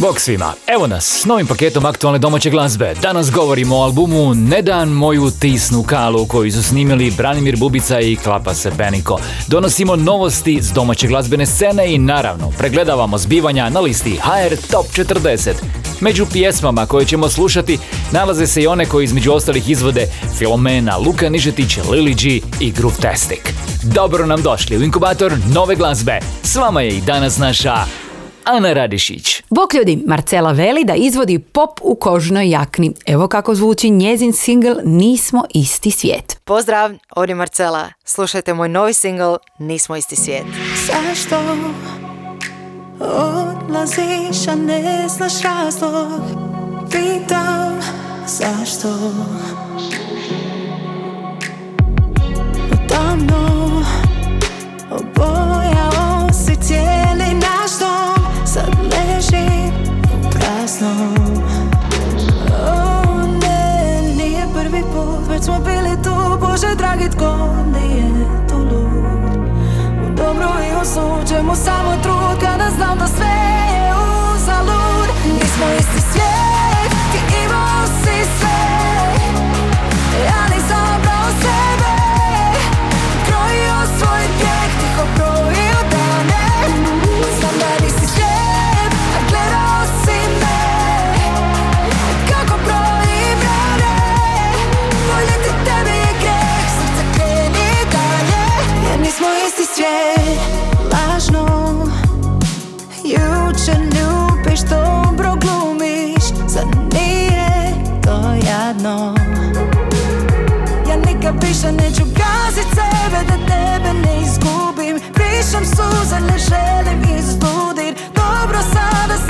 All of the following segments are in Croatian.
Bog svima, evo nas s novim paketom aktualne domaće glazbe. Danas govorimo o albumu Ne dan moju tisnu kalu koju su snimili Branimir Bubica i Klapa se Beniko. Donosimo novosti s domaće glazbene scene i naravno pregledavamo zbivanja na listi HR Top 40. Među pjesmama koje ćemo slušati nalaze se i one koje između ostalih izvode Filomena, Luka Nižetić, Lili G i Groove Tastic. Dobro nam došli u inkubator nove glazbe. S vama je i danas naša Ana Radišić. Bok ljudi, Marcela veli da izvodi pop u kožnoj jakni. Evo kako zvuči njezin singl Nismo isti svijet. Pozdrav, ovdje Marcela. Slušajte moj novi singl Nismo isti svijet. Zašto odlaziš, a ne znaš razlog? Pitam zašto Tamno obojao u praznom O ne, nije prvi put Već smo bili tu, Bože dragi tko nije tu lud? U dobru i u samo trud više neću gazit sebe da tebe ne izgubim. Pišem suze, ne želim izludit Dobro sada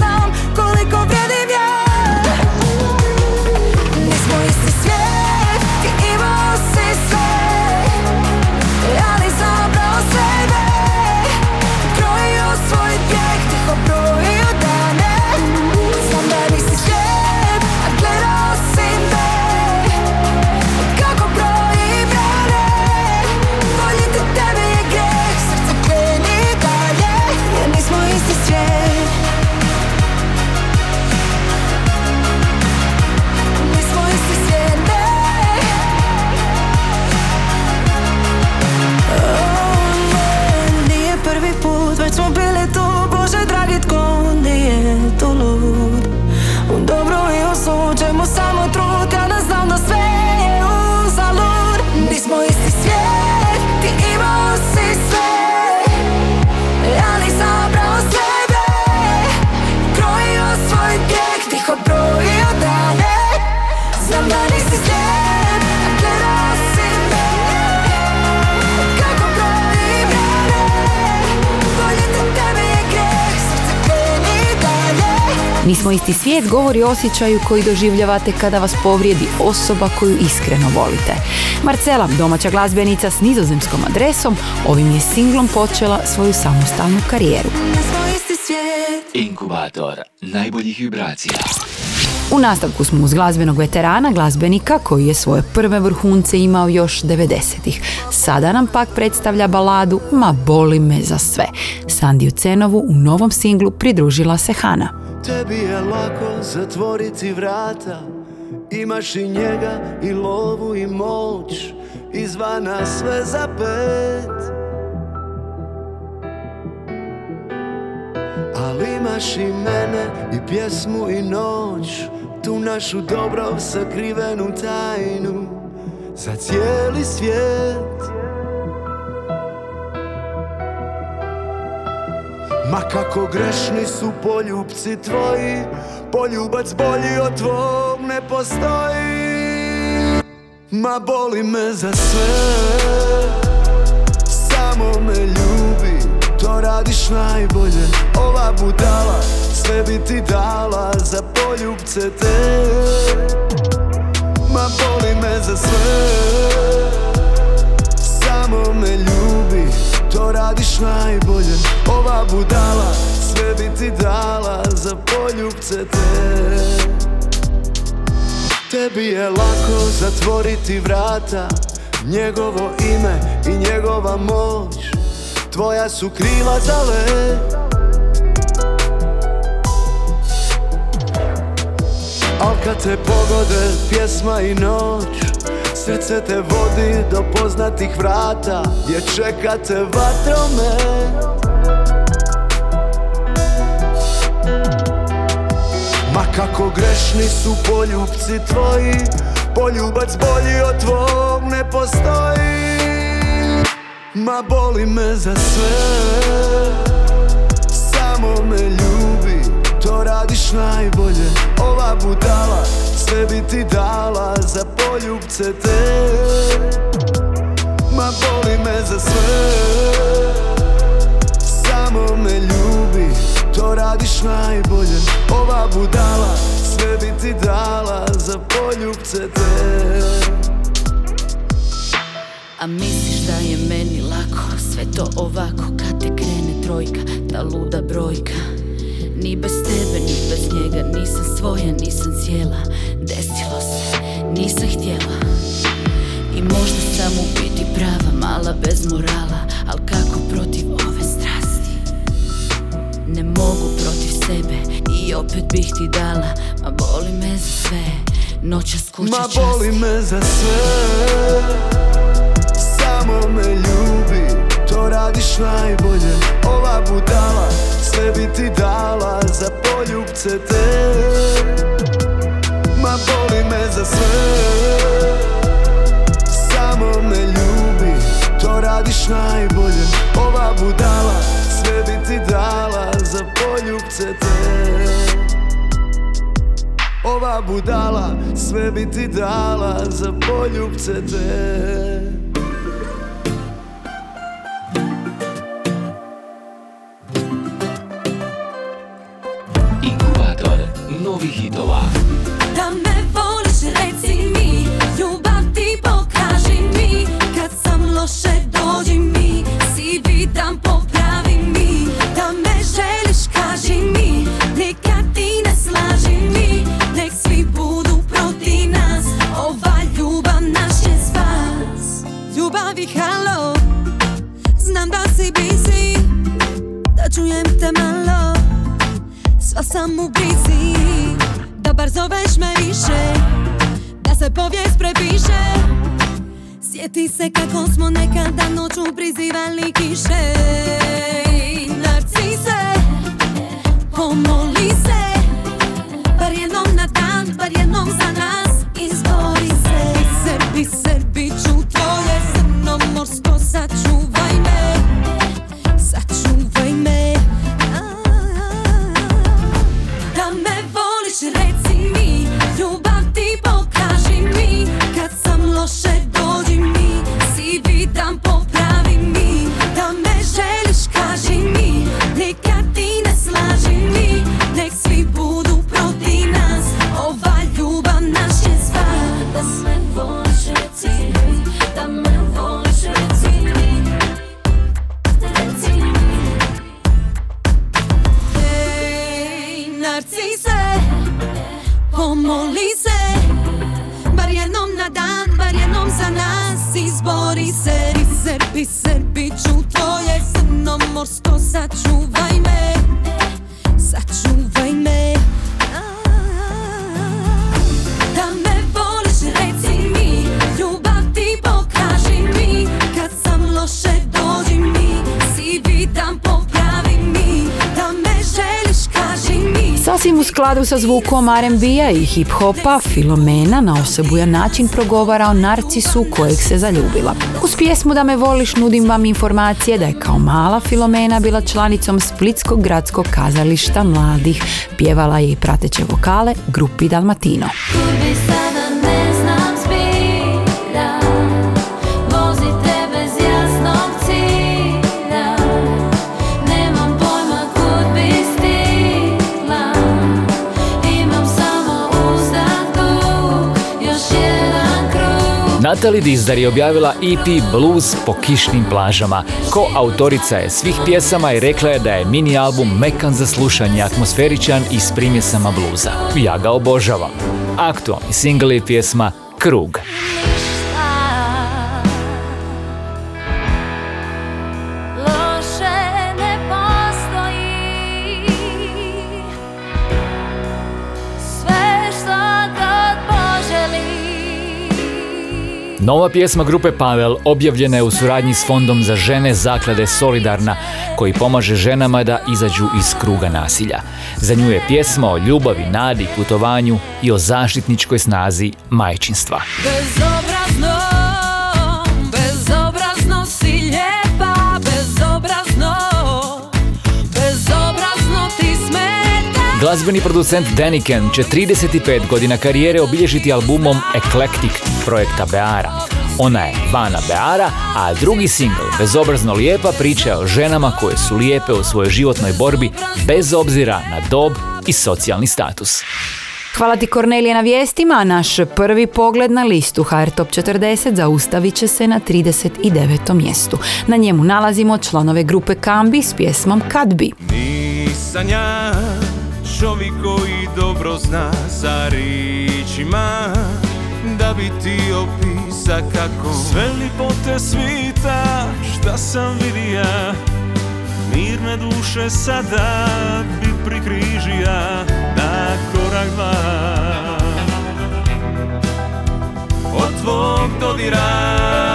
Nismo isti svijet govori o osjećaju koji doživljavate kada vas povrijedi osoba koju iskreno volite. Marcela, domaća glazbenica s nizozemskom adresom, ovim je singlom počela svoju samostalnu karijeru. Inkubator najboljih vibracija. U nastavku smo uz glazbenog veterana, glazbenika koji je svoje prve vrhunce imao još 90-ih. Sada nam pak predstavlja baladu Ma boli me za sve. Sandiju Cenovu u novom singlu pridružila se Hana. Tebi je lako zatvoriti vrata. Imaš i njega i lovu i moć. Izvana sve za pet. Ali imaš i mene i pjesmu i noć. Tu našu dobro sakrivenu tajnu Za cijeli svijet Ma kako grešni su poljubci tvoji Poljubac bolji od tvog ne postoji. Ma boli me za sve Samo me ljubi To radiš najbolje. Ova budala Sve bi ti dala Za poljubce te radiš najbolje. Ova budala sve bi ti dala za poljubce te. Tebi je lako zatvoriti vrata Njegovo ime i njegova moć. Tvoja su krila za let Al kad te pogode pjesma i noć Srce te vodi do poznatih vrata Gdje čekate vatrome. Ma kako grešni su poljubci tvoji Poljubac bolji od tvog ne postoji. Ma boli me za sve Samo me ljubi To radiš najbolje. Ova budala Sve bi ti dala Za poljubce te. Ma boli me za sve. Samo me ljubi To radiš najbolje. Ova budala Sve bi ti dala Za poljubce te. A misliš da je meni lako? Sve to ovako kad te krene trojka Ta luda brojka Ni bez tebe, ni bez njega Nisam svoja, nisam cijela. Desilo se, nisam htjela. I možda sam u biti prava Mala bez morala Al kako protiv ove strasti? Ne mogu protiv sebe I opet bih ti dala Ma boli me za sve. Noćas kuća Ma časti boli me za sve. Samo me ljubi To radiš najbolje. Ova budala Sve bi ti dala Za poljubce te. Ma boli me za sve. Samo me ljubi To radiš najbolje. Ova budala Sve bi ti dala Za poljubce te. Ova budala sve bi ti dala za poljubce te zoveš me više Da se povijest prepiše Sjeti se kako smo nekada noću prizivali kiše Narcise Pomoli se Sasvim u skladu sa zvukom R&B-a i hip-hopa, Filomena na osobujan način progovara o narcisu kojeg se zaljubila. Uz pjesmu Da me voliš nudim vam informacije da je kao mala Filomena bila članicom Splitskog gradskog kazališta mladih. Pjevala je i prateće vokale grupi Dalmatino. Natalie Dizdar je objavila EP Blues po kišnim plažama. Ko autorica je svih pjesama i rekla je da je mini album mekan za slušanje, atmosferičan i s primjesama bluza. Ja ga obožavam. Aktualni single je pjesma Krug. Nova pjesma grupe Pavel objavljena je u suradnji s Fondom za žene zaklade Solidarna, koji pomaže ženama da izađu iz kruga nasilja. Za nju je pjesma o ljubavi, nadi, putovanju i o zaštitničkoj snazi majčinstva. Glazbeni producent Daniken će 35 godina karijere obilježiti albumom Eclectic projekta Beara. Ona je Vana Beara, a drugi singl, Bezobrazno lijepa, priča o ženama koje su lijepe u svojoj životnoj borbi bez obzira na dob i socijalni status. Hvala ti Kornelije na vijestima, a naš prvi pogled na listu HR Top 40 zaustavit će se na 39. mjestu. Na njemu nalazimo članove grupe Kambi s pjesmom Kad bi. Nisam ja čovjek koji dobro zna sa ričima Da bi ti opisa kako Sve lipote svita šta sam vidija Mirne duše sada bi prikrižija na korak dva. Od tvog dodira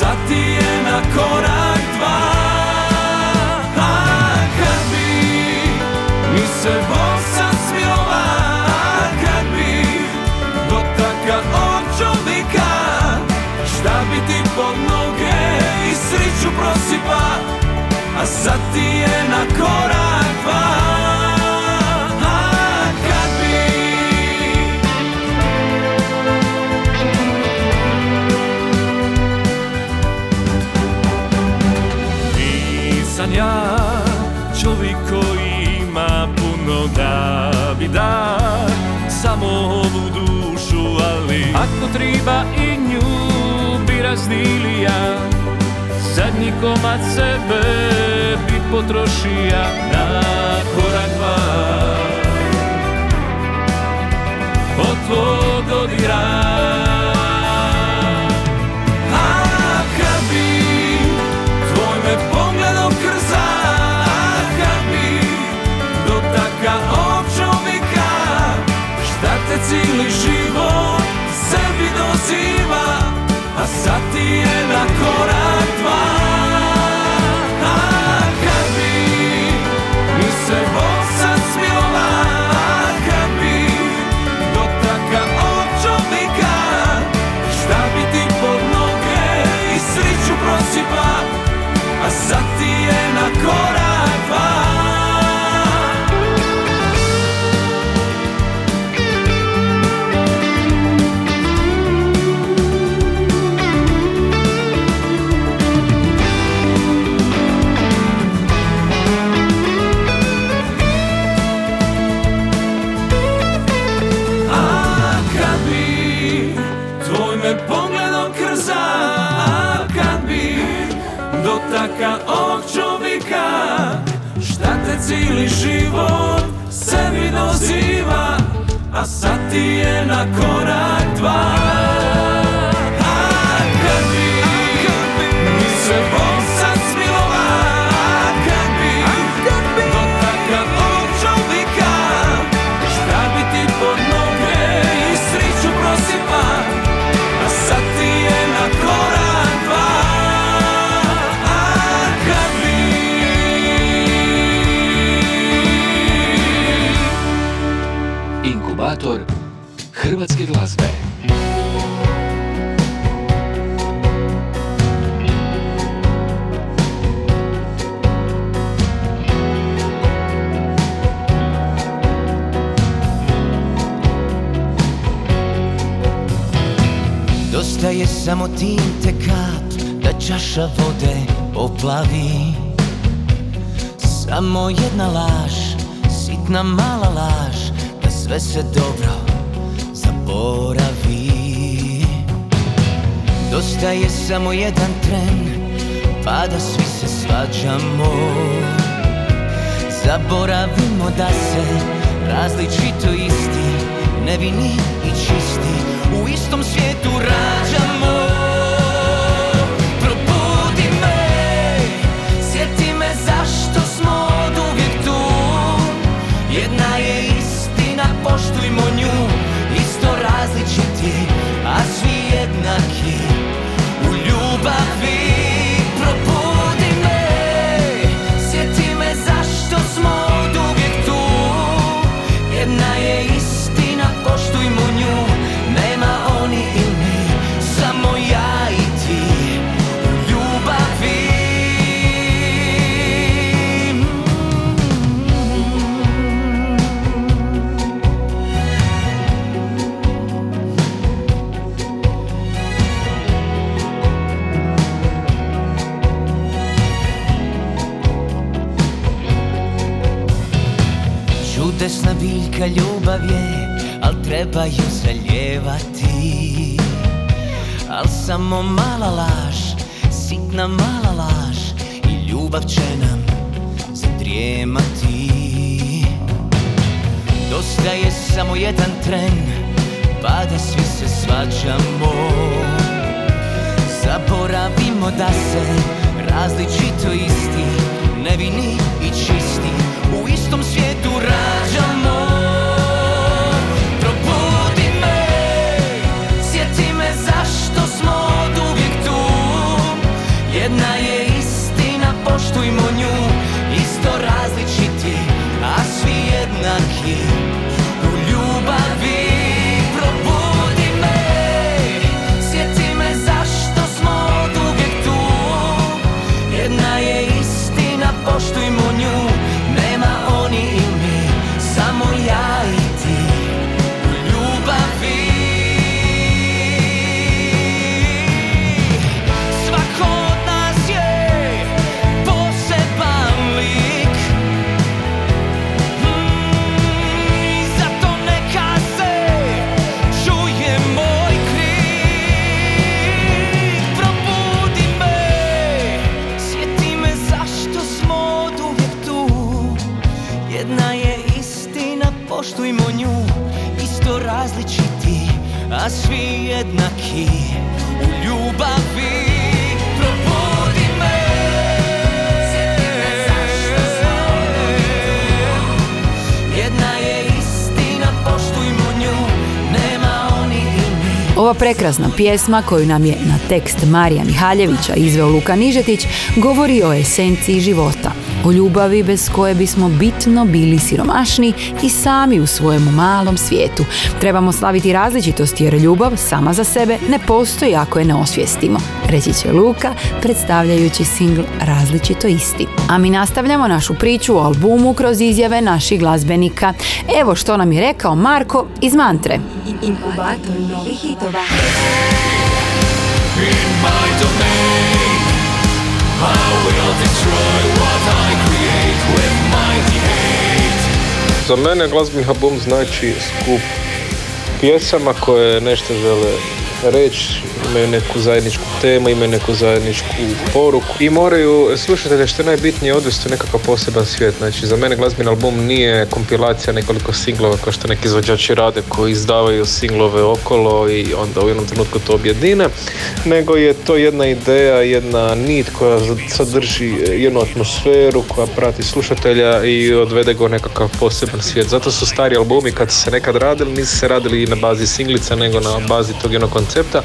sad ti je na korak dva. A kad bi mi se Bog sad smilova A kad bi dotaka ovog Šta bi ti pod noge i sriću prosipa A sad ti je na korak dva Ja čovjek koji ima puno da bi da Samo ovu dušu, ali Ako treba i nju bi razdilija Zadnji komad sebe bi potrošija na korak dva. Od tvog dodira Dosta je samo tinte kap Da čaša vode poplavi Samo jedna laž Sitna mala laž Da sve se dobro zaboravi. Dosta je samo jedan tren Pa da svi se svađamo. Zaboravimo da se različito isti Nevini istom svijetu rađamo. Probudi me, sjeti me zašto smo uvijek tu. Jedna je istina, poštujmo nju Isto različiti, a svi Biljka ljubav je, al treba ju zaljevati. Al samo mala laž, sitna mala laž I ljubav će nam zadrijemati. Dosta je samo jedan tren, pa da svi se svađamo. Zaboravimo da se različito isti Nevini i čisti. U istom svijetu rađamo a svi jednaki U ljubavi. Me. Ova prekrasna pjesma koju nam je na tekst Marija Mihaljevića izveo Luka Nižetić govori o esenciji života, o ljubavi bez koje bismo bitno bili siromašni i sami u svojemu malom svijetu. Trebamo slaviti različitost jer ljubav sama za sebe ne postoji ako je ne osvijestimo. Reći će Luka predstavljajući singl Različito isti. A mi nastavljamo našu priču o albumu kroz izjave naših glazbenika. Evo što nam je rekao Marko iz Mantre. Inkubator novih hitova. In my domain, I will destroy what I Za mene glazbeni album znači skup pjesama koje nešto žele reći, imaju neku zajedničku temu, imaju neku zajedničku poruku i moraju slušatelje što je najbitnije odvesti u nekakav poseban svijet. Znači za mene glazbeni album nije kompilacija nekoliko singlova kao što neki izvođači rade koji izdavaju singlove okolo i onda u jednom trenutku to objedine, nego je to jedna ideja, jedna nit koja sadrži jednu atmosferu koja prati slušatelja i odvede ga nekakav poseban svijet. Zato su stari albumi kad se nekad radili, nisu se radili na bazi singlica nego na bazi tog jednog koncepta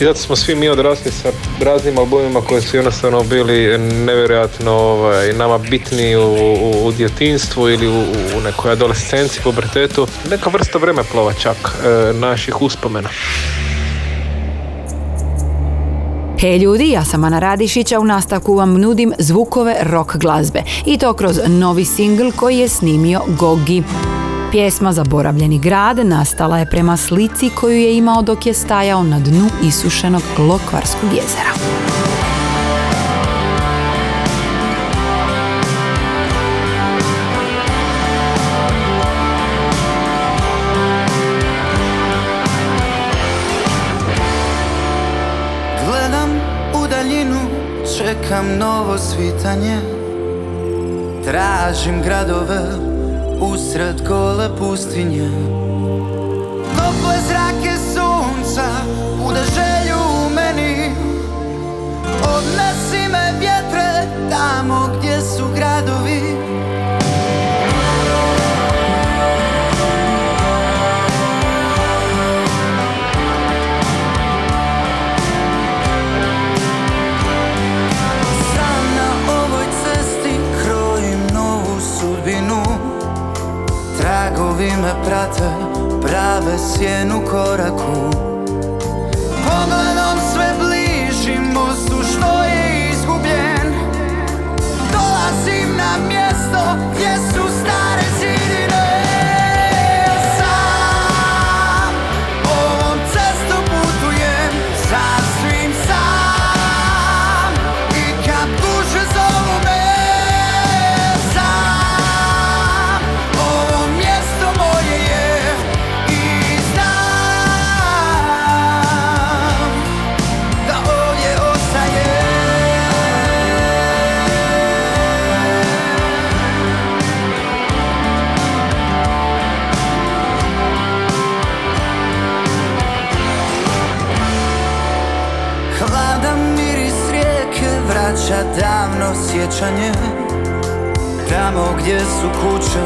i zato smo svi mi odrasli sa raznim albumima koji su jednostavno bili nevjerojatno ovaj, nama bitni u, u, u djetinstvu ili u, u nekoj adolescenciji, pubertetu. Neka vrsta vremeplova čak e, naših uspomena. Hej ljudi, ja sam Ana Radišića, u nastavku vam nudim zvukove rock glazbe i to kroz novi singl koji je snimio Gogi. Pjesma Zaboravljeni grad nastala je prema slici koju je imao dok je stajao na dnu isušenog Lokvarskog jezera. Gledam u daljinu, čekam novo svitanje Tražim gradove usred gole pustinje. Tople zrake sunca bude želju u meni. Odnesi me vjetre tamo gdje su gradovi Tragovi me prate, prave sjenu koraku. Pogledom sve bližim mostu što je izgubljen. Dolazim na mjesto gdje su sjećanje Tamo gdje su kuće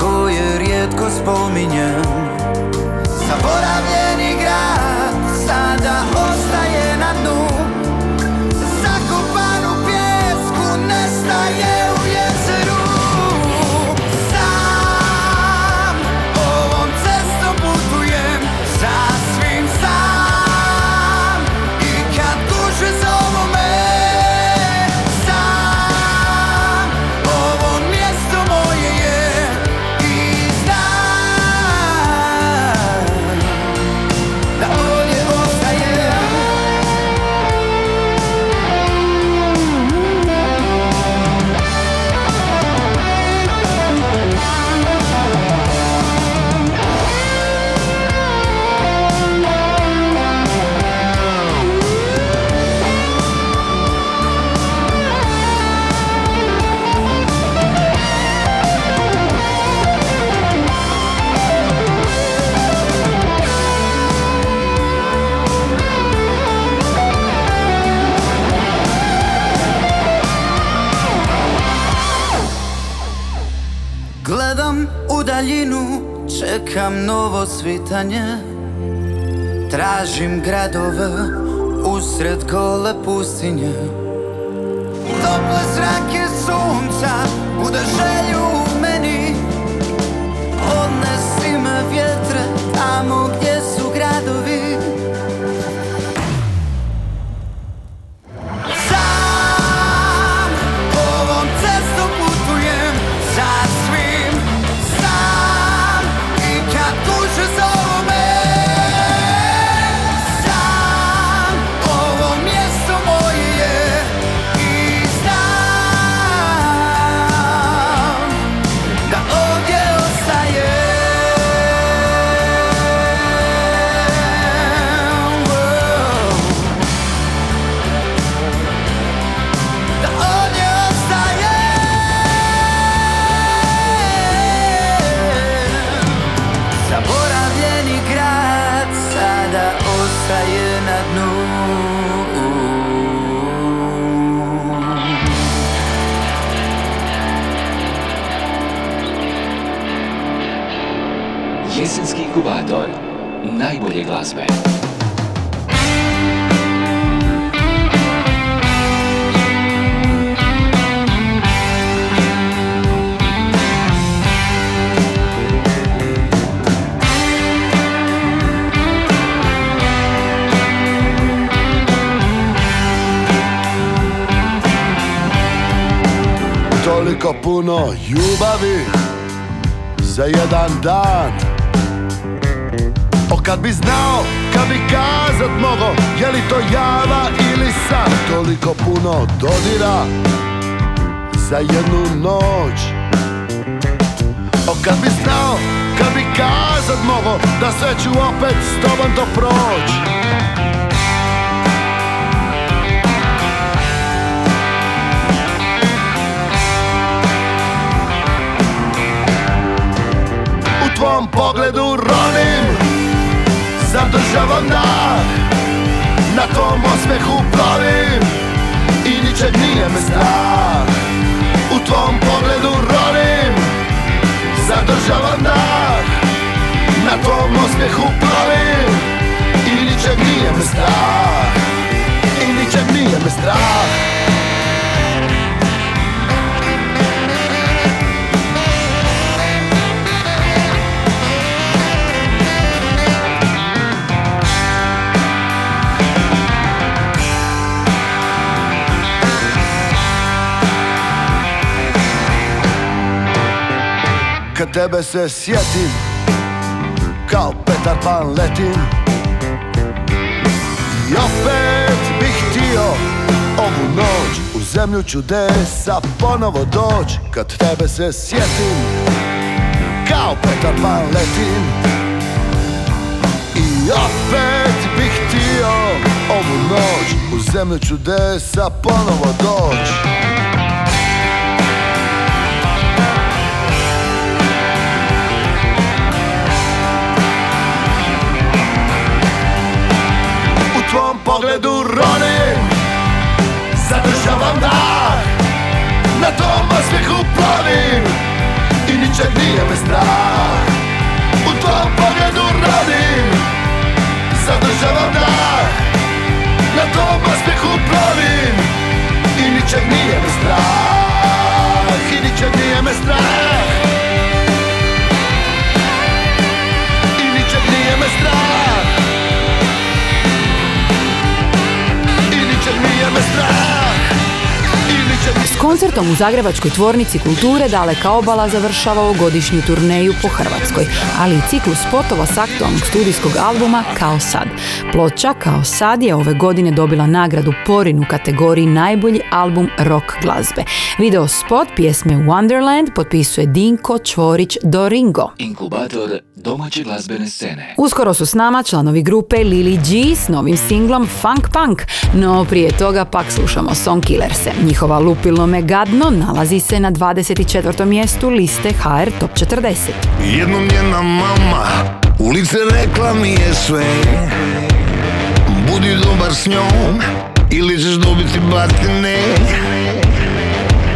koje rijetko spominjem daljinu, čekam novo svitanje. Tražim gradove usred gole pustinje. Tople zrake sunca bude želju u meni. Odnesi me vjetre tamo gdje najbolje glazbe. Toliko puno ljubavi za jedan dan kad bi znao, kad bi kazat mogo Je li to java ili san Toliko puno dodira Za jednu noć. O kad bi znao, kad bi kazat mogo Da sve ću opet s tobom to proć U tvom pogledu ronim Zadržavam dah Na tvom osmehu plovim I ničeg nije me strah. U tvom pogledu ronim Zadržavam dah Na tvom osmehu plovim I ničeg nije me strah. I ničeg nije me strah tebe se sjetim Kao Petar Pan letim. I opet bih htio Ovu noć u zemlju čudesa Ponovo doć Kad tebe se sjetim Kao Petar Pan letim. I opet bih htio Ovu noć u zemlju čudesa Ponovo doć pogledu ronim Zadržavam dah Na tom osmijehu plovim I ničeg nije me strah U tvom pogledu ronim Zadržavam dah Na tom osmijehu plovim I ničeg nije me strah I ničeg nije me strah ničeg S koncertom u Zagrebačkoj tvornici kulture Daleka obala završava ovogodišnju turneju po Hrvatskoj, ali i ciklus spotova s aktualnog studijskog albuma Kao sad. Ploča Kao sad je ove godine dobila nagradu Porin u kategoriji najbolji album rock glazbe. Video spot pjesme Wonderland potpisuje Dinko Čvorić Doringo. Inkubator domaće glazbene scene. Uskoro su s nama članovi grupe Lily G s novim singlom Funk Punk, no prije toga pak slušamo Song Killerse. Njihova Lupilo me gadno nalazi se na 24. mjestu liste HR Top 40. Jednom njena mama Ulice rekla mi je sve Budi dobar s njom Ili ćeš dobiti batine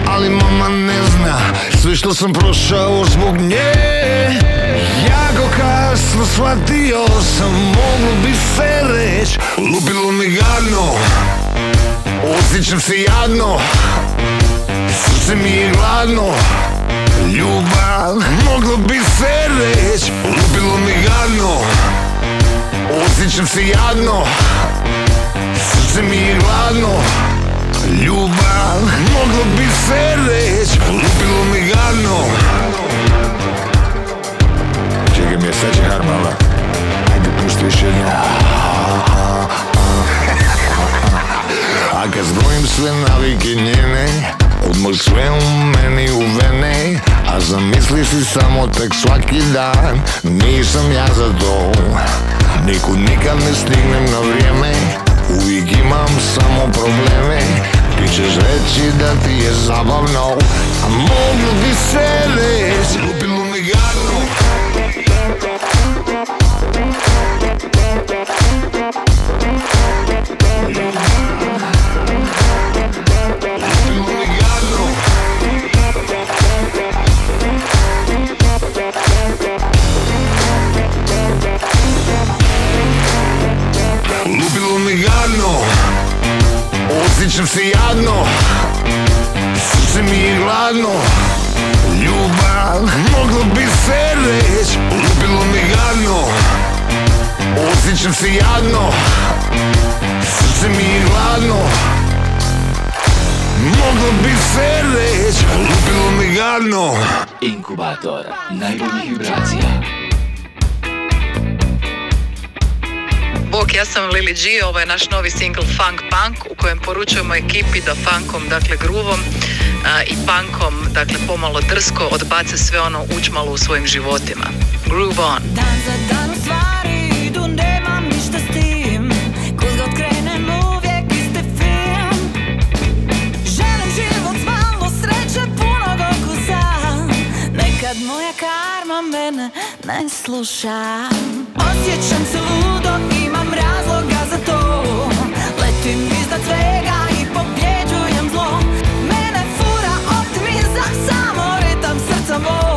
Ali mama ne zna Sve što sam prošao zbog nje Jako kasno shvatio sam Moglo bi se reć Lupilo mi gadno Osjećam se jadno Srce mi je gladno Ljubav, moglo bi se reć Lupilo mi gadno. Osjećam se jadno Srce mi je gladno Ljubav, moglo bi se reć Lupilo mi gadno. Čekaj mi je će harmala Ajde pušti još jedno A kad zbrojim sve navike njene Odmah sve u meni u vene A zamisli si samo tek svaki dan Nisam ja za to. Nikud nikad ne stignem na vrijeme Uvijek imam samo probleme. Ti ćeš reći da ti je zabavno A moglo bi se reći Lupilo mi gadno Se jadno Srce mi je gladno Ljubav, moglo bi se reć Lupilo mi gadno Osjećam se jadno Srce mi je gladno Moglo bi se reć, lupilo mi gadno Inkubator najboljih vibracija. Ja sam Lili G, ovo je naš novi single Funk Punk u kojem poručujemo ekipi da funkom, dakle gruvom a, i punkom, dakle pomalo drsko odbace sve ono učmalo u svojim životima. Groove on. Dan za dan stvari idu, nemam ništa s tim Kud god krenem uvijek isti film Želim život malo sreće, punog okusa Nekad moja karma mene ne sluša Osjećam se ludo, Letim iznad svega i pobjeđujem zlo. Mene fura optimizam, samo ritam srca mog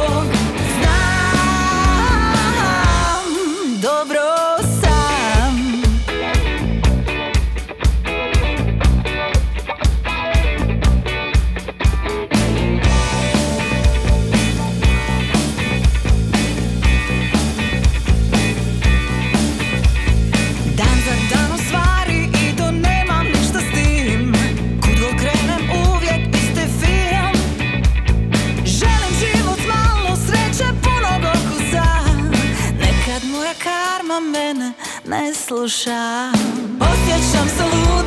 ne sluša Osjećam se ludo,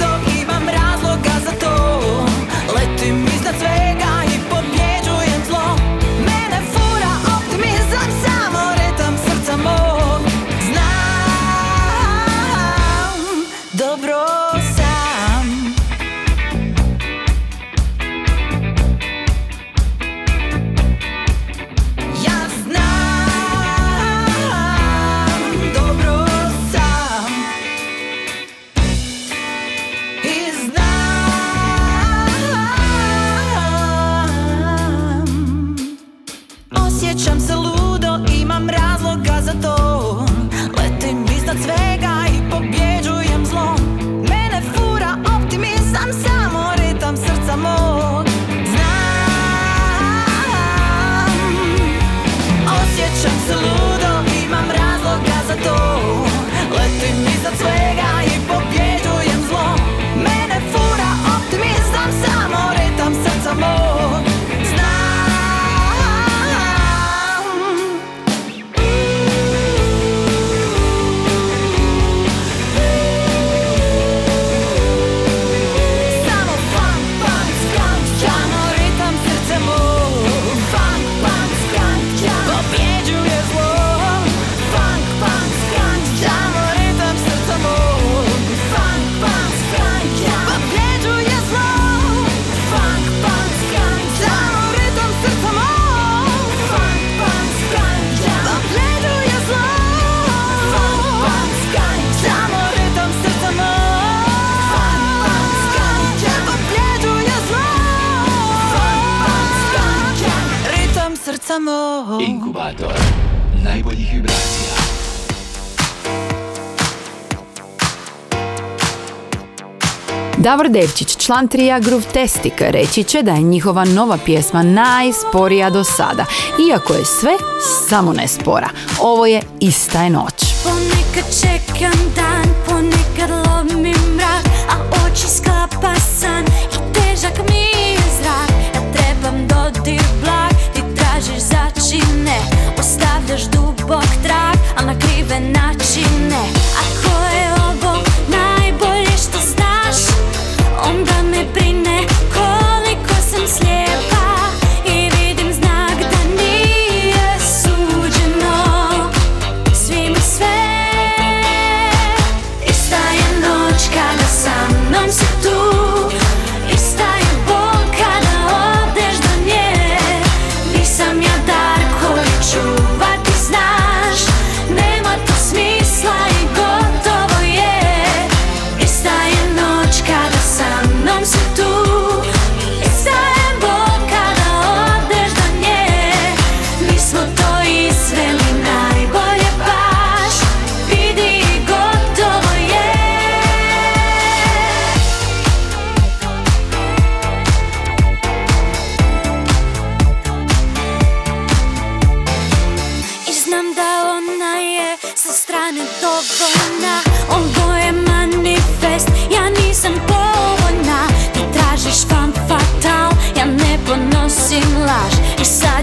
Davor Devčić, član trija Groove Testik, reći će da je njihova nova pjesma najsporija do sada, iako je sve samo ne spora. Ovo je Ista je noć. Ponekad čekam dan, ponekad lomim mrak A oči sklapa san i težak mi je zrak Ja trebam dodir blag, ti tražiš začine Ostavljaš dubok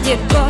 get go.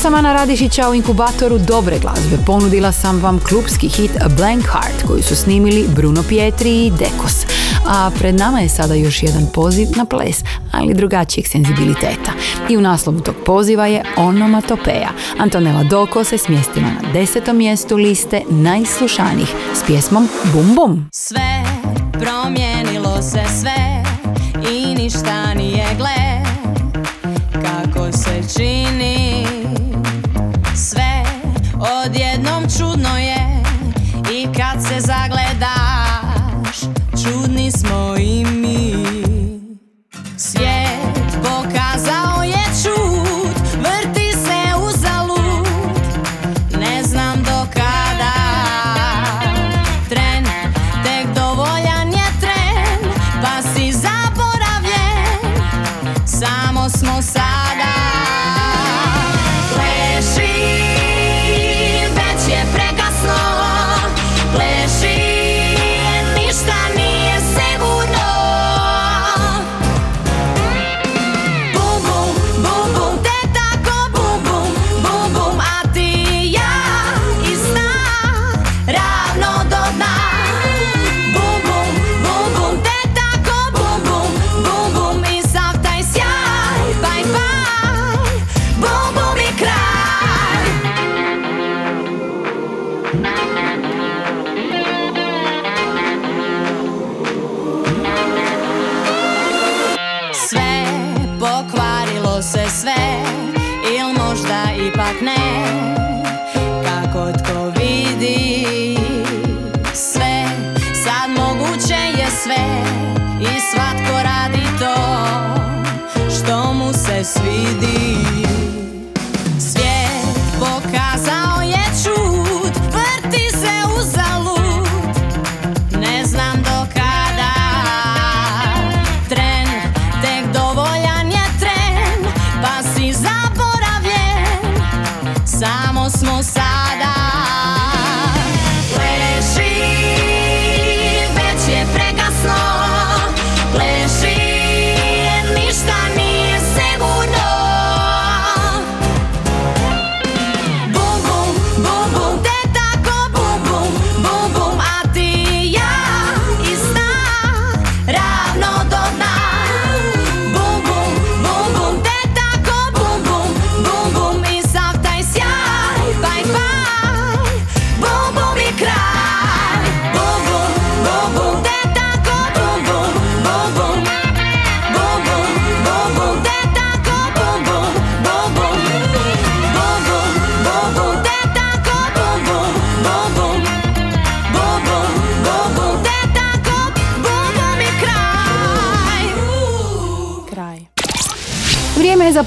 sam Ana Radišića u inkubatoru dobre glazbe. Ponudila sam vam klubski hit Blank Heart koji su snimili Bruno Pietri i Dekos. A pred nama je sada još jedan poziv na ples, ali drugačijeg senzibiliteta. I u naslovu tog poziva je Onomatopeja. Antonela Doko se smjestila na desetom mjestu liste najslušanih s pjesmom Bum Bum. Sve promijenilo se sve i ništa nije gle kako se čini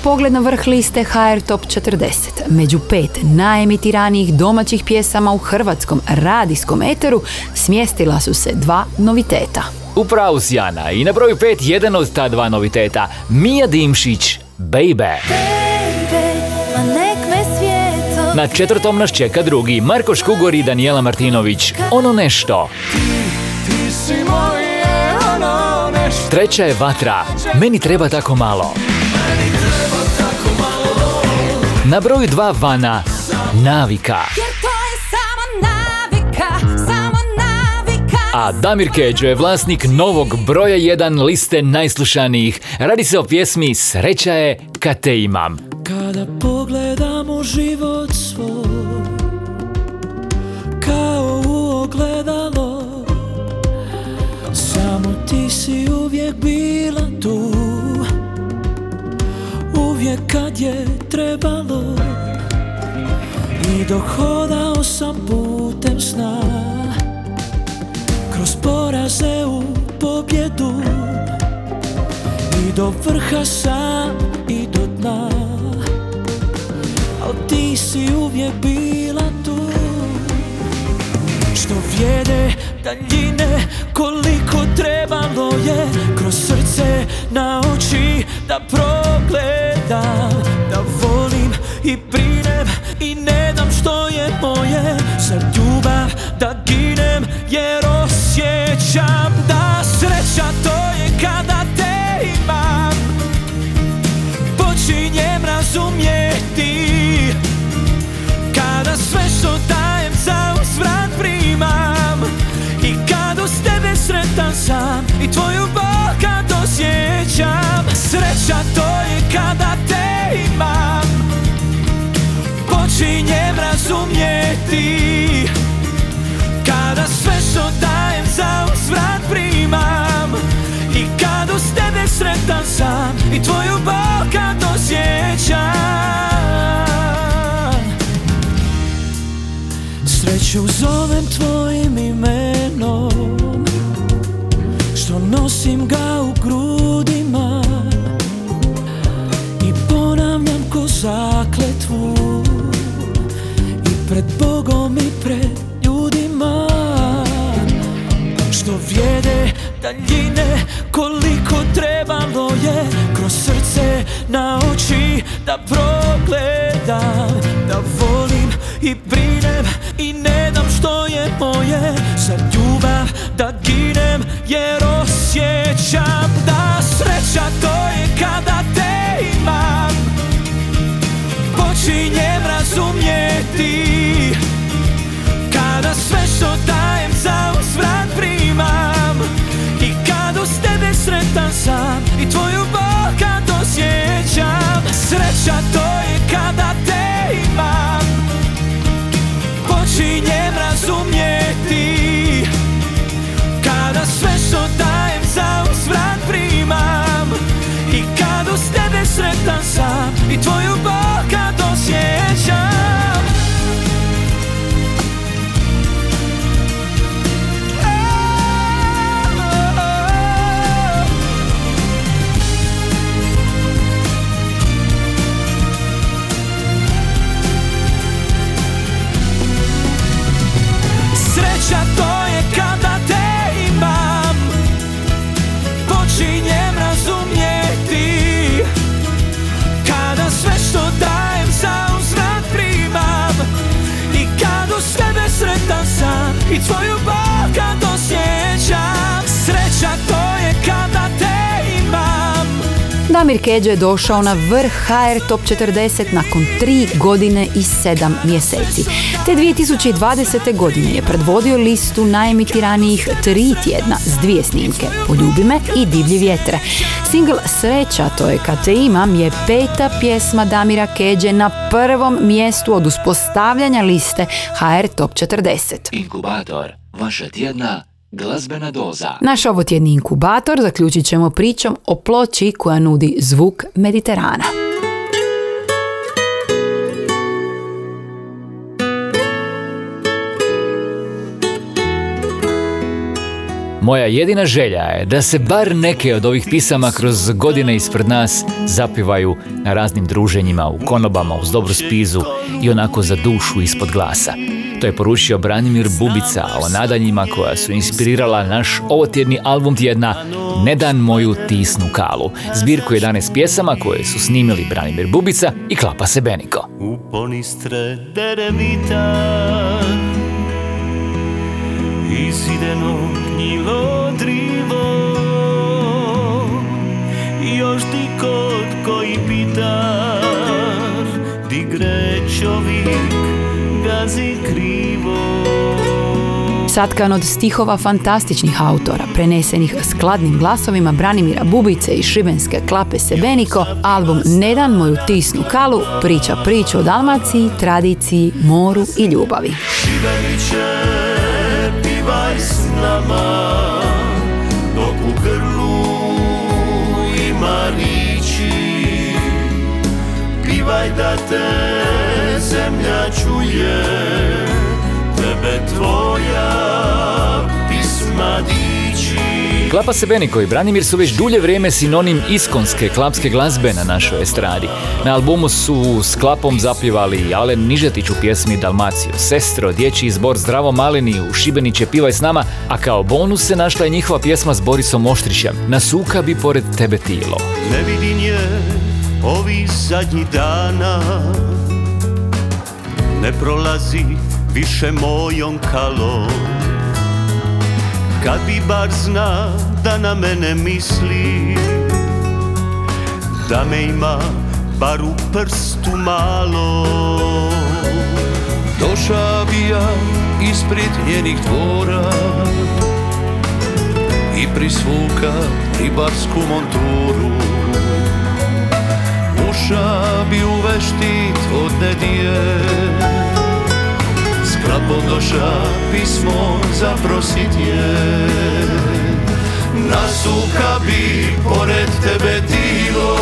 pogled na vrh liste HR Top 40. Među pet najemitiranijih domaćih pjesama u hrvatskom radijskom eteru smjestila su se dva noviteta. Upravo si Jana i na broju pet jedan od ta dva noviteta, Mija Dimšić, Baby. Na četvrtom nas čeka drugi, Marko Škugor i Danijela Martinović, Ono nešto. Ti si moje ono nešto Treća je Vatra, Meni treba tako malo. Na broju dva Vana, Navika. Jer to je samo navika, samo navika A Damir Keđo je vlasnik novog broja 1 liste najslušanijih. Radi se o pjesmi Sreća je kad te imam. Kada pogledam u život svoj Kao u ogledalo Samo ti si uvijek bila tu Uvijek kad je trebalo. I dok hodao sam putem sna. Kroz poraze u pobjedu. I do vrha sam i do dna. Al ti si uvijek bila tu. Što vrijede daljine Koliko trebalo je Kroz srce na oči Da progledam Da volim i brinem I ne dam što je moje. Za ljubav da ginem Jer osjećam da sreća to je kada te imam. Počinjem razumjeti Kada sve što dajem za uzvrat primam. I kad uz tebe sretan sam I tvoju bol kad osjećam. Sreća to je kada te imam. Počinjem razumjeti. Kada sve što dajem za uzvrat primam. I kad uz tebe sretan sam I tvoju bol kad osjećam. Sreću zovem tvojim imenom. Što nosim ga u grudima pred ljudima Što vrijede daljine Koliko trebalo je Kroz srce na oči Da progledam Da volim i brinem I ne dam što je moje Za ljubav da ginem Jer osjećam da sreća to je kada te imam Počinjem razumjeti Sve što dajem za uzvrat primam. I kad uz tebe sretan sam I tvoju bol kad osjećam Sreća to je kada Damir Keđe je došao na vrh HR Top 40 nakon 3 godine i 7 mjeseci. Te 2020. godine je predvodio listu najemitiranijih tri tjedna s dvije snimke, Poljubi me i Divlji vjetre. Single Sreća, to je kad te imam, je peta pjesma Damira Keđe na prvom mjestu od uspostavljanja liste HR Top 40. Inkubator, vaša tjedna glazbena doza. Naš ovotjedni inkubator zaključit ćemo pričom o ploči koja nudi zvuk Mediterana. Moja jedina želja je da se bar neke od ovih pisama kroz godine ispred nas zapivaju na raznim druženjima, u konobama, uz dobru spizu i onako za dušu ispod glasa. To je poručio Branimir Bubica o nadanjima koja su inspirirala naš ovotjedni album tjedna Ne dan moju tisnu kalu. Zbirku 11 pjesama koje su snimili Branimir Bubica i Klapa se Beniko. u ponistre deremita Isideno gnjilo drivo još ti kod koji pitar Di gre gazi krivo Satkan od stihova fantastičnih autora, prenesenih skladnim glasovima Branimira Bubice i Šibenske klape Sebeniko, album Ne dan moju tisnu kalu priča priču o Dalmaciji, tradiciji, moru i ljubavi. Šibeniće, pivaj s nama Dok u grlu ima riči Pivaj da te zemlja čuje Tebe tvoja pisma diči Klapa se Beniko i Branimir su već dulje vrijeme sinonim iskonske klapske glazbe na našoj estradi. Na albumu su s klapom zapjevali Alen Nižetić u pjesmi Dalmacio, Sestro, dječji zbor Zdravo maleni u Šibeniće pivaj s nama, a kao bonus se našla i njihova pjesma s Borisom Oštrićem, Na suka bi pored tebe tilo. Ne vidim je ovih zadnjih dana Ne prolazi više mojom kalom. Kad bi bar zna da na mene misli Da me ima bar u prstu malo. Doša bi ja ispred njenih dvora I prisvuka ribarsku monturu Uša bi u veštit od nedije S klapom doša pismo zaprosit je Nasuka bi pored tebe tilo.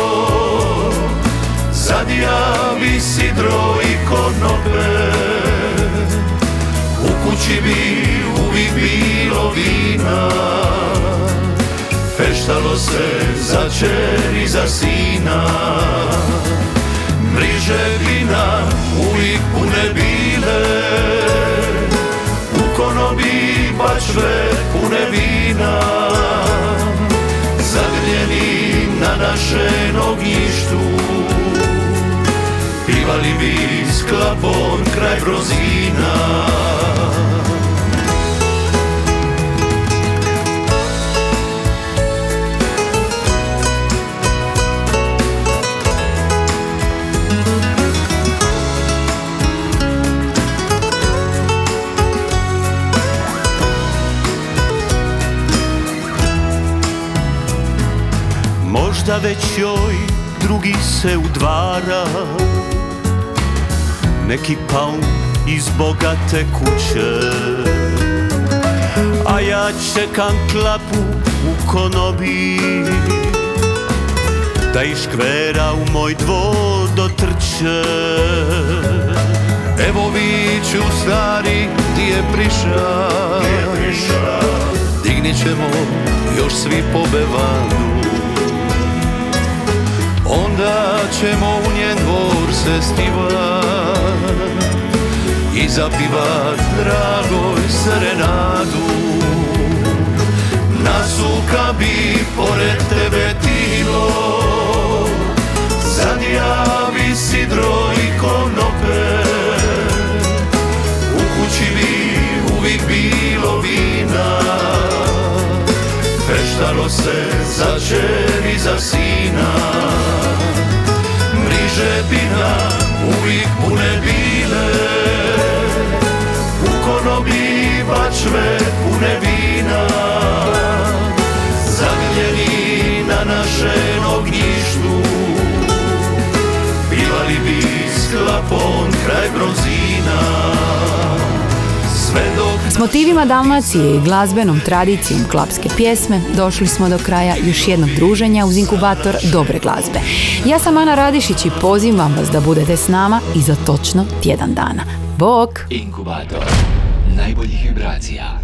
Zadija bi sidro i konope. U kući bi uvijek bilo vina Feštalo se za čer i za sina. Mriže bi nam uvijek pune bile. U konobi bačve pune vina. Zagrljeni na našem ognjištu Pivali bi s klapom kraj brozina Možda već joj drugi se udvara. Neki paun iz bogate kuće. A ja čekam klapu u konobi. Da iz škvera u moj dvor dotrče. Evo viću stari ti je priša Dignit ćemo još svi po bevanu Onda ćemo u njen dvor se stivat I zapivat dragoj serenadu. Nasuka bi pored tebe tilo Zadijavi sidro i konope se za čeri, za sina. Mriže bi nam uvijek pune bile. U konobi bačve pune vina. Zagljeni na našem ognjištu. Pivali bi sklapon kraj bronzina Sve dok S motivima Dalmacije i glazbenom tradicijom klapske pjesme došli smo do kraja još jednog druženja uz inkubator dobre glazbe. Ja sam Ana Radišić i pozivam vas da budete s nama i za točno tjedan dana. Bok! Inkubator najboljih vibracija.